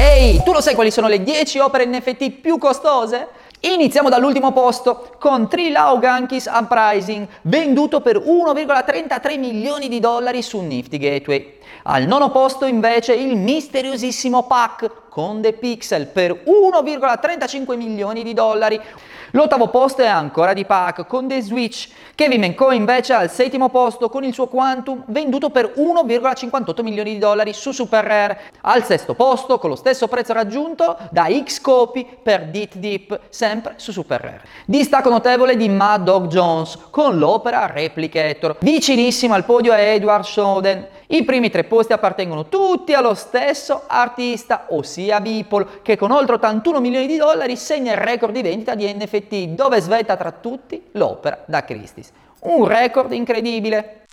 Ehi, tu lo sai quali sono le 10 opere NFT più costose? Iniziamo dall'ultimo posto con Trilau Gankies Uprising, venduto per 1,33 milioni di dollari su Nifty Gateway. Al nono posto invece il misteriosissimo pack con The Pixel per 1,35 milioni di dollari. L'ottavo posto è ancora di pack con The Switch. Kevin Co invece al settimo posto con il suo Quantum venduto per 1,58 milioni di dollari su Super Rare. Al sesto posto con lo stesso prezzo raggiunto da X Copy per Deep Deep sempre su Super Rare. Distacco notevole di Mad Dog Jones con l'opera Replicator. Vicinissimo al podio è Edward Snowden. I primi tre posti appartengono tutti allo stesso artista, ossia Beeple, che con oltre 81 milioni di dollari segna il record di vendita di NFT, dove svetta tra tutti l'opera da Christie's. Un record incredibile.